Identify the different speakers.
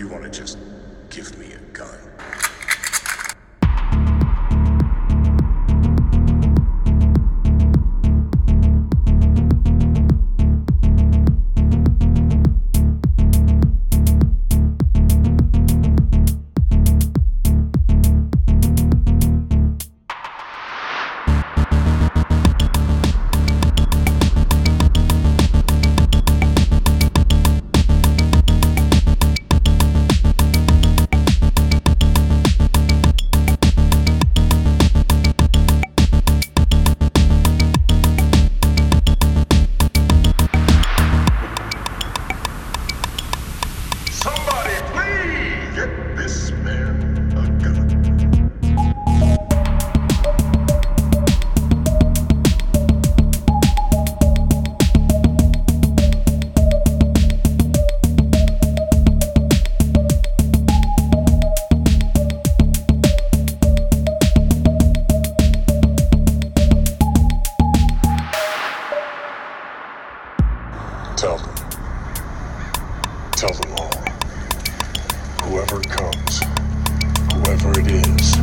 Speaker 1: You want to just give me a gun? Tell them. Tell them all. Whoever comes, whoever it is.